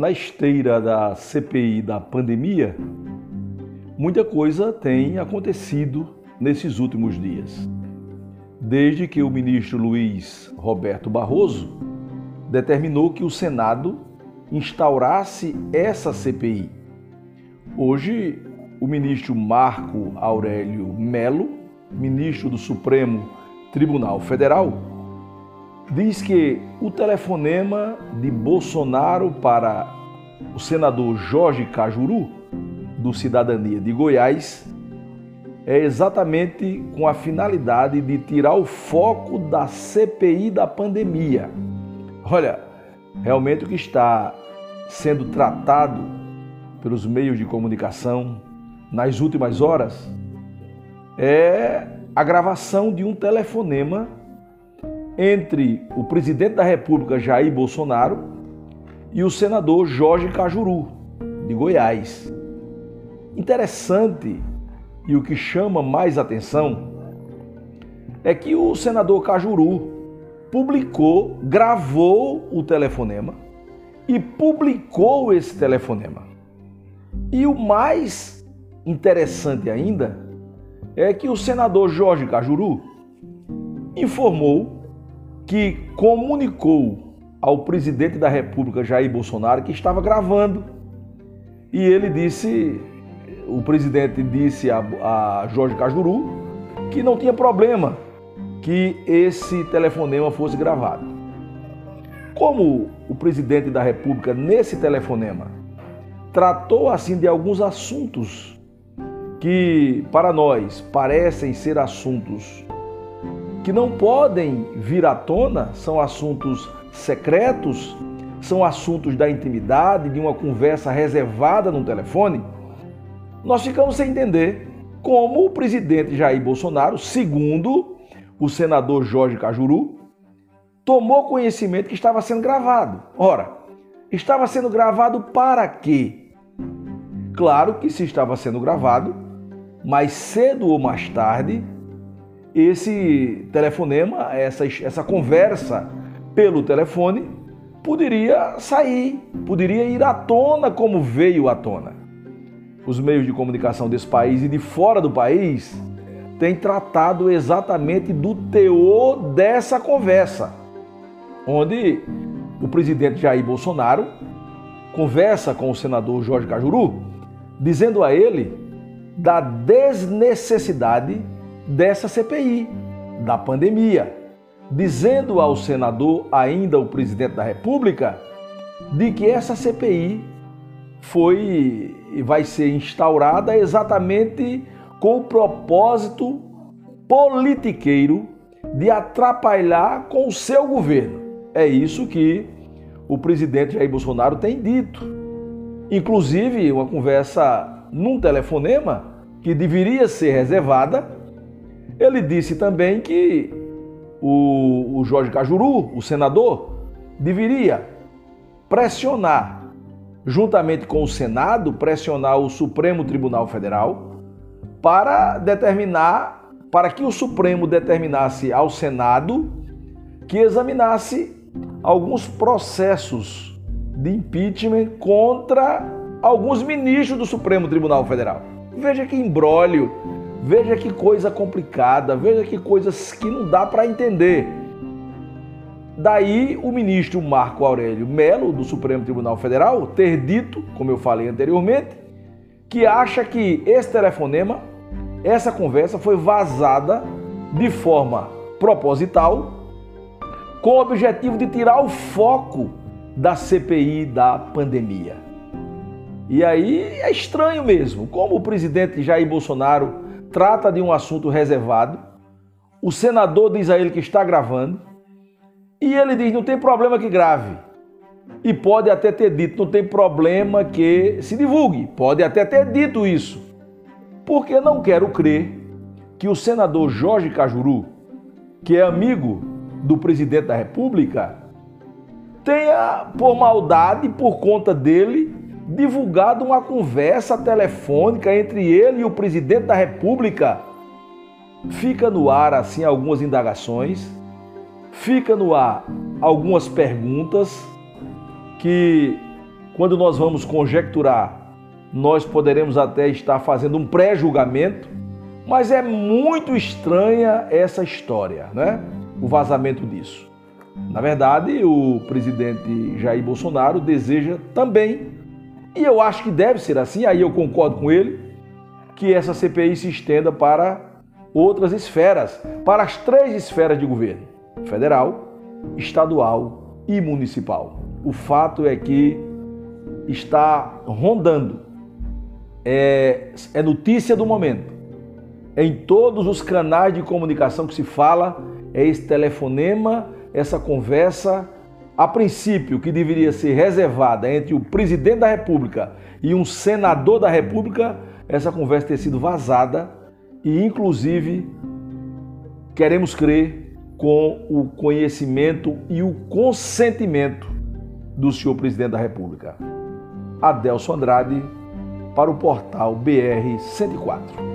na esteira da CPI da pandemia, muita coisa tem acontecido nesses últimos dias. Desde que o ministro Luiz Roberto Barroso determinou que o Senado instaurasse essa CPI. Hoje, o ministro Marco Aurélio Melo, ministro do Supremo Tribunal Federal, diz que o telefonema de Bolsonaro para o senador Jorge Cajuru, do Cidadania de Goiás, é exatamente com a finalidade de tirar o foco da CPI da pandemia. Olha, realmente o que está sendo tratado pelos meios de comunicação nas últimas horas é a gravação de um telefonema entre o presidente da República Jair Bolsonaro e o senador Jorge Cajuru, de Goiás. Interessante e o que chama mais atenção é que o senador Cajuru publicou, gravou o telefonema e publicou esse telefonema. E o mais interessante ainda é que o senador Jorge Cajuru informou que comunicou ao presidente da República, Jair Bolsonaro, que estava gravando. E ele disse, o presidente disse a, a Jorge Cajuru que não tinha problema que esse telefonema fosse gravado. Como o presidente da República, nesse telefonema, tratou assim de alguns assuntos que para nós parecem ser assuntos que não podem vir à tona, são assuntos secretos, são assuntos da intimidade, de uma conversa reservada no telefone, nós ficamos sem entender como o presidente Jair Bolsonaro, segundo o senador Jorge Cajuru, tomou conhecimento que estava sendo gravado. Ora, estava sendo gravado para quê? Claro que se estava sendo gravado, mais cedo ou mais tarde, esse telefonema, essa, essa conversa pelo telefone, poderia sair, poderia ir à tona como veio à tona. Os meios de comunicação desse país e de fora do país têm tratado exatamente do teor dessa conversa, onde o presidente Jair Bolsonaro conversa com o senador Jorge Cajuru, dizendo a ele da desnecessidade dessa CPI, da pandemia, dizendo ao senador, ainda o presidente da República, de que essa CPI foi e vai ser instaurada exatamente com o propósito politiqueiro de atrapalhar com o seu governo. É isso que o presidente Jair Bolsonaro tem dito. Inclusive, uma conversa num telefonema que deveria ser reservada ele disse também que o, o Jorge Cajuru, o senador, deveria pressionar, juntamente com o Senado, pressionar o Supremo Tribunal Federal para determinar, para que o Supremo determinasse ao Senado que examinasse alguns processos de impeachment contra alguns ministros do Supremo Tribunal Federal. Veja que embrólio Veja que coisa complicada, veja que coisas que não dá para entender. Daí o ministro Marco Aurélio Melo, do Supremo Tribunal Federal, ter dito, como eu falei anteriormente, que acha que esse telefonema, essa conversa foi vazada de forma proposital, com o objetivo de tirar o foco da CPI da pandemia. E aí é estranho mesmo, como o presidente Jair Bolsonaro trata de um assunto reservado, o senador diz a ele que está gravando, e ele diz: não tem problema que grave. E pode até ter dito: não tem problema que se divulgue. Pode até ter dito isso. Porque não quero crer que o senador Jorge Cajuru, que é amigo do presidente da República, tenha, por maldade, por conta dele, divulgado uma conversa telefônica entre ele e o presidente da República. Fica no ar assim algumas indagações, fica no ar algumas perguntas que quando nós vamos conjecturar, nós poderemos até estar fazendo um pré-julgamento, mas é muito estranha essa história, né? O vazamento disso. Na verdade, o presidente Jair Bolsonaro deseja também, e eu acho que deve ser assim, aí eu concordo com ele, que essa CPI se estenda para outras esferas, para as três esferas de governo: federal, estadual e municipal. O fato é que está rondando, é, é notícia do momento. Em todos os canais de comunicação que se fala, é esse telefonema, essa conversa, a princípio, que deveria ser reservada entre o presidente da República e um senador da República, essa conversa ter sido vazada e, inclusive, queremos crer com o conhecimento e o consentimento do senhor presidente da República. Adelson Andrade, para o portal BR 104.